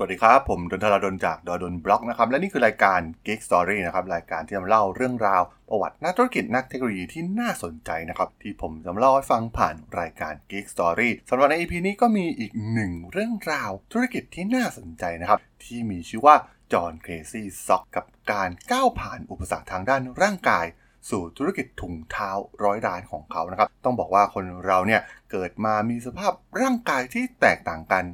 สวัสดีครับ ผม ด.ดล จาก ด.ดล็อกนะครับและนี่คือรายการ Geek Story นะครับรายการที่จะเล่าเรื่องราว ประวัตินักธุรกิจนักเทคโนโลยีที่น่าสนใจนะครับที่ผมจะเล่าให้ฟังผ่านรายการ Geek Story สำหรับใน EP นี้ก็มีอีกหนึ่งเรื่องราวธุรกิจที่น่าสนใจนะครับที่มีชื่อว่า John's Crazy Socks กับการก้าวผ่านอุปสรรคทางด้านร่างกายสู่ธุรกิจถุงเท้าร้อยล้านของเขานะครับ ต้องบอกว่าคนเราเนี่ยเกิดมามีสภาพร่างกายที่แตกต่างกัน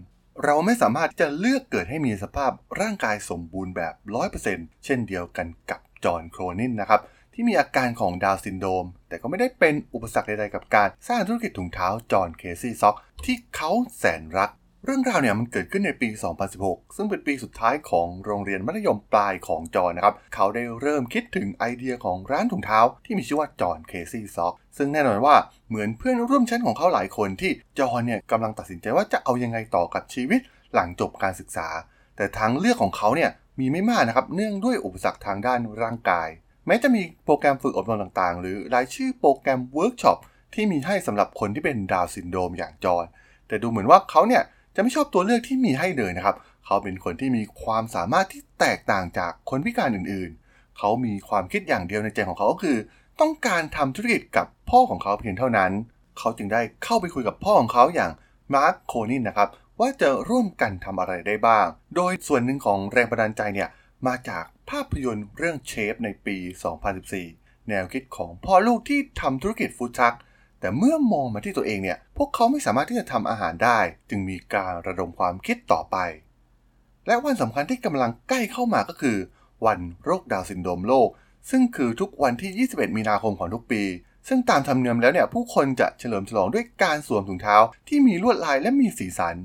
เราไม่สามารถจะเลือกเกิดให้มีสภาพร่างกายสมบูรณ์แบบ 100%เช่นเดียวกันกับจอห์นโครนินนะครับ ที่มีอาการของดาวน์ซินโดรม แต่ก็ไม่ได้เป็นอุปสรรคใดๆกับการสร้างธุรกิจถุงเท้า John's Crazy Socks ที่เขาแสนรัก เรื่องราวเนี่ยมันเกิดขึ้นในปี 2016 ซึ่งเป็นปีสุดท้ายของโรงเรียนมัธยมปลายของจอห์นนะครับ เขาได้เริ่มคิดถึงไอเดียของร้านถุงเท้าที่มีชื่อว่า John's Crazy Socks ซึ่งแน่นอนว่าเหมือนเพื่อนร่วมชั้นของเขาหลายคนที่จอห์นเนี่ยกำลังตัดสินใจว่าจะเอายังไงต่อกับชีวิตหลังจบการศึกษา แต่ทางเลือกของเขาเนี่ยมีไม่มากนะครับเนื่องด้วยอุปสรรคทางด้านร่างกาย แม้จะมีโปรแกรมฝึกอบรมต่างๆ หรือรายชื่อโปรแกรมเวิร์กช็อปที่มีให้สำหรับคนที่เป็นดาวน์ซินโดรมอย่างจอห์นแต่ดูเหมือนว่าเขาเนี่ย จะไม่ชอบตัวเลือกที่มีให้เลยนะครับ เขาเป็นคนที่มีความสามารถที่แตกต่างจากคนพิการอื่นๆ เขามีความคิดอย่างเดียวในใจของเขาก็คือ ต้องการทำธุรกิจกับพ่อของเขาเพียงเท่านั้น เขาจึงได้เข้าไปคุยกับพ่อของเขาอย่างมาร์คโคนินนะครับว่าจะร่วมกันทำอะไรได้บ้าง โดยส่วนหนึ่งของแรงบันดาลใจเนี่ยมาจากภาพยนตร์เรื่องเชฟในปี 2014 แนวคิดของพ่อลูกที่ทำธุรกิจฟู้ดทรัค แต่เมื่อมองมาที่ตัวเองเนี่ย พวกเขาไม่สามารถที่จะทำอาหารได้ จึงมีการระดมความคิดต่อไป และวันสำคัญที่กำลังใกล้เข้ามาก็คือ วันโรคดาวน์ซินโดรมโลก ซึ่งคือทุกวันที่ 21 มีนาคมของทุกปี ซึ่งตามธรรมเนียมแล้วเนี่ยผู้คนจะเฉลิมฉลองด้วยการสวมถุงเท้าที่มีลวดลายและมีสีสัน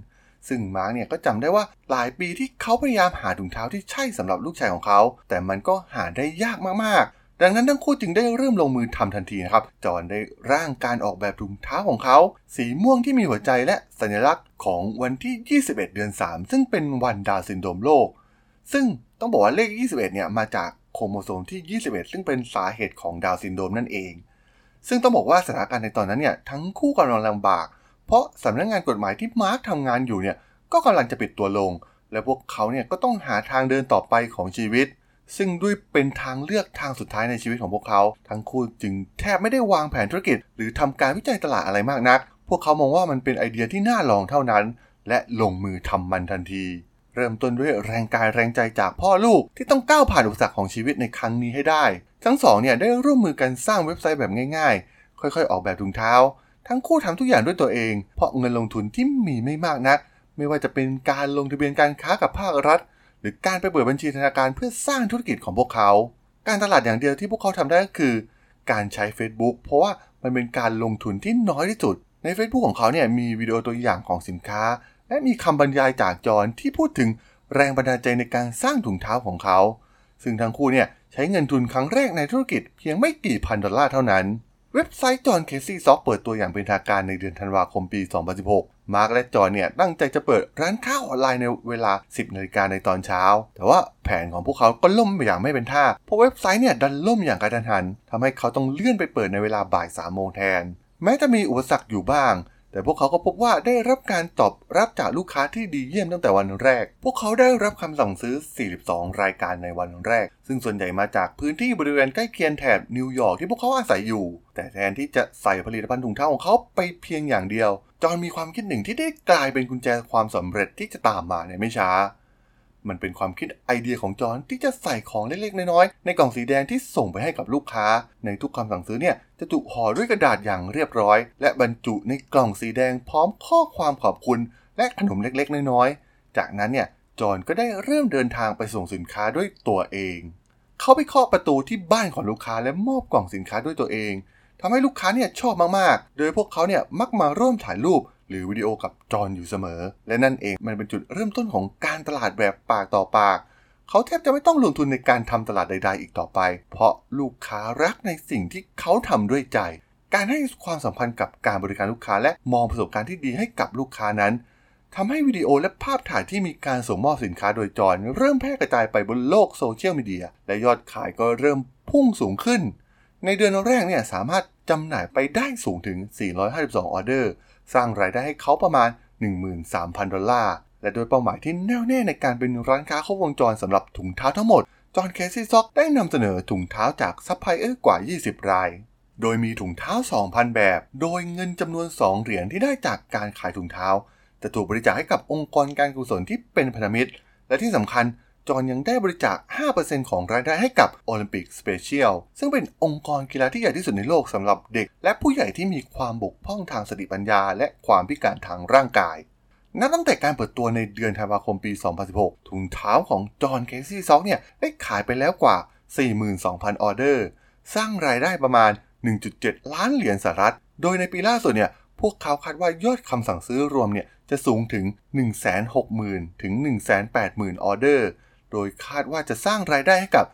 ซึ่งมาร์กเนี่ยก็จำได้ว่าหลายปีที่เขาพยายามหาถุงเท้าที่ใช่สำหรับลูกชายของเขา แต่มันก็หาได้ยากมากๆ ดังนั้นทั้งคู่จึงได้เริ่มลงมือทำทันทีนะครับ จอห์นได้ร่างการออกแบบถุงเท้าของเขา สีม่วงที่มีหัวใจและสัญลักษณ์ของวันที่ 21 เดือน 3 ซึ่งเป็นวันดาวน์ซินโดรมโลก ซึ่งต้องบอกว่าเลข 21 เนี่ยมาจากโครโมโซมที่ 21 ซึ่งเป็นสาเหตุของดาวน์ซินโดรมนั่นเอง ซึ่งต้องบอกว่าสถานการณ์ในตอนนั้นเนี่ยทั้งคู่กำลังลำบาก เพราะสำนักงานกฎหมายที่มาร์คทำงานอยู่เนี่ยก็กำลังจะปิดตัวลง และพวกเขาเนี่ยก็ต้องหาทางเดินต่อไปของชีวิต ซึ่งด้วยเป็นทางเลือกทางสุดท้ายในชีวิตของพวกเขา ทั้งคู่จึงแทบไม่ได้วางแผนธุรกิจ หรือทำการวิจัยตลาดอะไรมากนัก พวกเขามองว่ามันเป็นไอเดียที่น่าลองเท่านั้น และลงมือทำมันทันที เริ่มต้นด้วยแรงกายแรงใจจากพ่อลูกที่ต้องก้าวผ่านอุปสรรคของชีวิตในครั้งนี้ให้ได้ ทั้งสองเนี่ยได้ร่วมมือกันสร้างเว็บไซต์แบบง่าย ๆ ค่อยๆ ออกแบบถุงเท้า ทั้งคู่ทำทุกอย่างด้วยตัวเอง เพราะเงินลงทุนที่มีไม่มากนัก ไม่ว่าจะเป็นการลงทะเบียนการค้ากับภาครัฐ หรือการไปเปิดบัญชีธนาคารเพื่อสร้างธุรกิจของพวกเขา การตลาดอย่างเดียวที่พวกเขาทำได้ก็คือ การใช้ Facebook เพราะว่ามันเป็นการลงทุนที่น้อยที่สุด ใน Facebook ของเขาเนี่ยมีวิดีโอตัวอย่างของสินค้า และมีคำบรรยายจากจอห์นที่พูดถึงแรงบันดาลใจในการสร้างถุงเท้าของเขา ซึ่งทั้งคู่เนี่ยใช้เงินทุนครั้งแรกในธุรกิจเพียงไม่กี่พันดอลลาร์เท่านั้น เว็บไซต์ John's Crazy Socks เปิดตัวอย่างเป็นทางการในเดือนธันวาคมปี 2016 มาร์กและจอห์นเนี่ยตั้งใจจะเปิดร้านค้าออนไลน์ในเวลา 10นาฬิกาในตอนเช้า แต่ว่าแผนของพวกเขาก็ล่มไปอย่างไม่เป็นท่า เพราะเว็บไซต์เนี่ยดันล่มอย่างกะทันหันทำให้เขาต้องเลื่อนไปเปิดในเวลาบ่าย3โมงแทน แม้จะมีอุปสรรคอยู่บ้าง แต่พวกเขาก็พบว่าได้รับการตอบรับจากลูกค้าที่ดีเยี่ยมตั้งแต่วันแรก พวกเขาได้รับคำสั่งซื้อ 42 รายการในวันแรก ซึ่งส่วนใหญ่มาจากพื้นที่บริเวณใกล้เคียงแถบนิวยอร์กที่พวกเขาอาศัยอยู่ แต่แทนที่จะใส่ผลิตภัณฑ์ถุงเท้าของเขาไปเพียงอย่างเดียว จอห์นมีความคิดหนึ่งที่ได้กลายเป็นกุญแจความสำเร็จที่จะตามมาในไม่ช้า มันเป็นความคิดไอเดียของจอห์นที่จะใส่ของเล็กๆ น้อยๆ ในกล่องสีแดงที่ส่งไปให้กับลูกค้า ในทุกคำสั่งซื้อเนี่ยจะถูกห่อด้วยกระดาษอย่างเรียบร้อย และบรรจุในกล่องสีแดงพร้อมข้อความขอบคุณ และขนมเล็กๆ น้อยๆ จากนั้นเนี่ยจอห์นก็ได้เริ่มเดินทางไปส่งสินค้าด้วยตัวเอง เขาไปเคาะประตูที่บ้านของลูกค้าและมอบกล่องสินค้าด้วยตัวเองทำให้ลูกค้าเนี่ยชอบมากๆ โดยพวกเขาเนี่ยมักมาร่วมถ่ายรูป หรือวิดีโอกับจอนอยู่เสมอ และนั่นเองมันเป็นจุดเริ่มต้นของการตลาดแบบปากต่อปาก เขาแทบจะไม่ต้องลงทุนในการทำตลาดใด ๆ อีกต่อไป เพราะลูกค้ารักในสิ่งที่เขาทำด้วยใจ การให้ความสัมพันธ์กับการบริการลูกค้าและมองประสบการณ์ที่ดีให้กับลูกค้านั้นทำให้วิดีโอและภาพถ่ายที่มีการส่งมอบสินค้าโดยจรเริ่มแพร่กระจายไปบนโลกโซเชียลมีเดียและยอดขายก็เริ่มพุ่งสูงขึ้น ในเดือนแรกเนี่ยสามารถ จำหน่ายไปได้สูงถึง 452 ออเดอร์ สร้างรายได้ให้เขาประมาณ 13,000 ดอลลาร์ และโดยเป้าหมายที่แน่วแน่ในการเป็นร้านค้าครบวงจรสำหรับถุงเท้าทั้งหมด John's Crazy Socks ได้นำเสนอถุงเท้าจากซัพพลายเออร์กว่า 20 ราย โดยมีถุงเท้า 2,000 แบบ โดยเงินจำนวน 2 เหรียญที่ได้จากการขายถุงเท้า จะถูกบริจาคให้กับองค์กรการกุศลที่เป็นพันธมิตร และที่สำคัญ จอห์นยังได้บริจาค 5%ของรายได้ให้กับโอลิมปิกสเปเชียลซึ่งเป็นองค์กรกีฬาที่ใหญ่ที่สุดในโลกสำหรับเด็ก และผู้ใหญ่ที่มีความบกพร่องทางสติปัญญา และความพิการทางร่างกายนับตั้งแต่การเปิดตัวในเดือนธันวาคมปี 2016 ถุงเท้าของ John's Crazy Socks เนี่ย ได้ขายไปแล้วกว่า 42,000 ออเดอร์ สร้างรายได้ประมาณ 1.7 ล้านเหรียญสหรัฐ โดยในปีล่าสุดเนี่ย พวกเขาคาดว่ายอดคำสั่งซื้อรวมเนี่ย จะสูงถึง 160,000 ถึง 180,000 ออเดอร์ โดยคาดว่าจะสร้างรายได้ให้กับ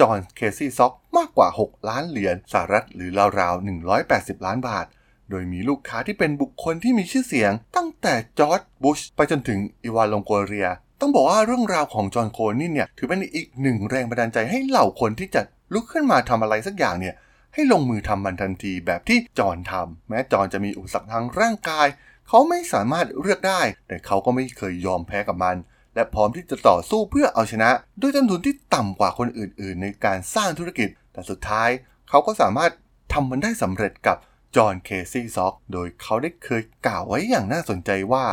John's Crazy Socks มากกว่า 6 ล้านเหรียญสหรัฐหรือราวๆ 180 ล้านบาท โดยมีลูกค้าที่เป็นบุคคลที่มีชื่อเสียง ตั้งแต่จอร์จบุชไปจนถึงอีวานลงโกเรีย ต้องบอกว่าเรื่องราวของจอห์นโคนี่เนี่ย ถือเป็นอีกหนึ่งแรงบันดาลใจให้เหล่าคนที่จะลุกขึ้นมาทำอะไรสักอย่างเนี่ย ให้ลงมือทำมันทันทีแบบที่จอห์นทำแม้จอห์นจะมีอุปสรรคทางร่างกาย เขาไม่สามารถเลือกได้ แต่เขาก็ไม่เคยยอมแพ้กับมัน และพร้อมที่จะต่อสู้เพื่อเอาชนะ ด้วยต้นทุนที่ต่ำกว่าคนอื่น ๆ ในการสร้างธุรกิจ แต่สุดท้ายเขาก็สามารถทำมันได้สำเร็จกับ John's Crazy Socks โดยเขาได้เคยกล่าวไว้อย่างน่าสนใจว่า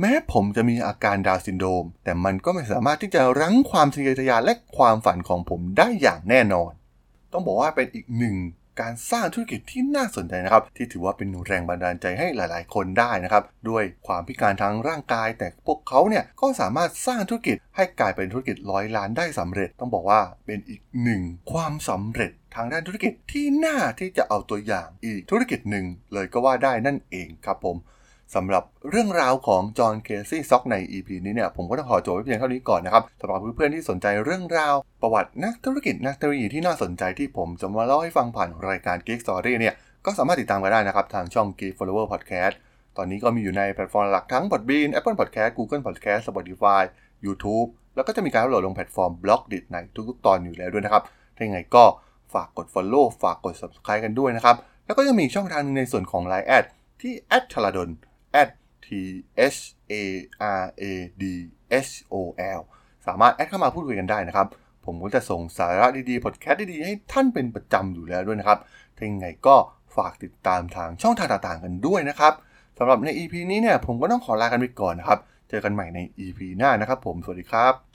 แม้ผมจะมีอาการดาวน์ซินโดรมแต่มันก็ไม่สามารถที่จะรั้งความทะเยอทะยานและความฝันของผมได้อย่างแน่นอน ต้องบอกว่าเป็นอีกหนึ่ง การสร้างธุรกิจที่น่าสนใจนะครับ ที่ถือว่าเป็นแรงบันดาลใจให้หลาย ๆ คนได้นะครับ ด้วยความพิการทางร่างกาย แต่พวกเขาเนี่ยก็สามารถสร้างธุรกิจให้กลายเป็นธุรกิจร้อยล้านได้สำเร็จ ต้องบอกว่าเป็นอีกหนึ่งความสำเร็จทางด้านธุรกิจที่น่าที่จะเอาตัวอย่างอีกธุรกิจหนึ่งเลยก็ว่าได้นั่นเองครับผม สำหรับเรื่องราวของจอห์นเคซี่ซ็อกใน EP นี้เนี่ยผมก็ต้องขอจบไว้เพียงเท่านี้ก่อนนะครับสำหรับเพื่อนๆที่สนใจเรื่องราวประวัตินักธุรกิจนักเทคโนโลยีที่น่าสนใจที่ผมจะมาเล่าให้ฟังผ่านรายการ Geek Story เนี่ยก็สามารถติดตามกันได้นะครับ ทางช่อง Geek Follower Podcast ตอนนี้ก็มีอยู่ในแพลตฟอร์มหลักทั้ง Podbean Apple Podcast Google Podcast Spotify YouTube แล้วก็จะมีการอัปโหลดลงแพลตฟอร์ม b l o g d i t ในทุกๆ ตอนอยู่แล้วด้วยนะครับถ้าอย่างไรก็ฝากกด Follow ฝากกด Subscribe กันด้วยนะครับแล้วก็ยังมีช่องทางนึงในส่วนของ Line add ที่ tharadhol T H A R A D H O L สามารถแอดเข้ามาพูดคุยกันได้นะครับ ผมก็จะส่งสาระดีๆพอดแคสต์ดีๆ ให้ท่านเป็นประจำอยู่แล้วด้วยนะครับถ้ายังไงก็ฝากติดตามทางช่องทางต่างๆกันด้วยนะครับสำหรับใน EP นี้เนี่ยผมก็ต้องขอลากันไปก่อนนะครับ เจอกันใหม่ใน EP หน้านะครับผม สวัสดีครับ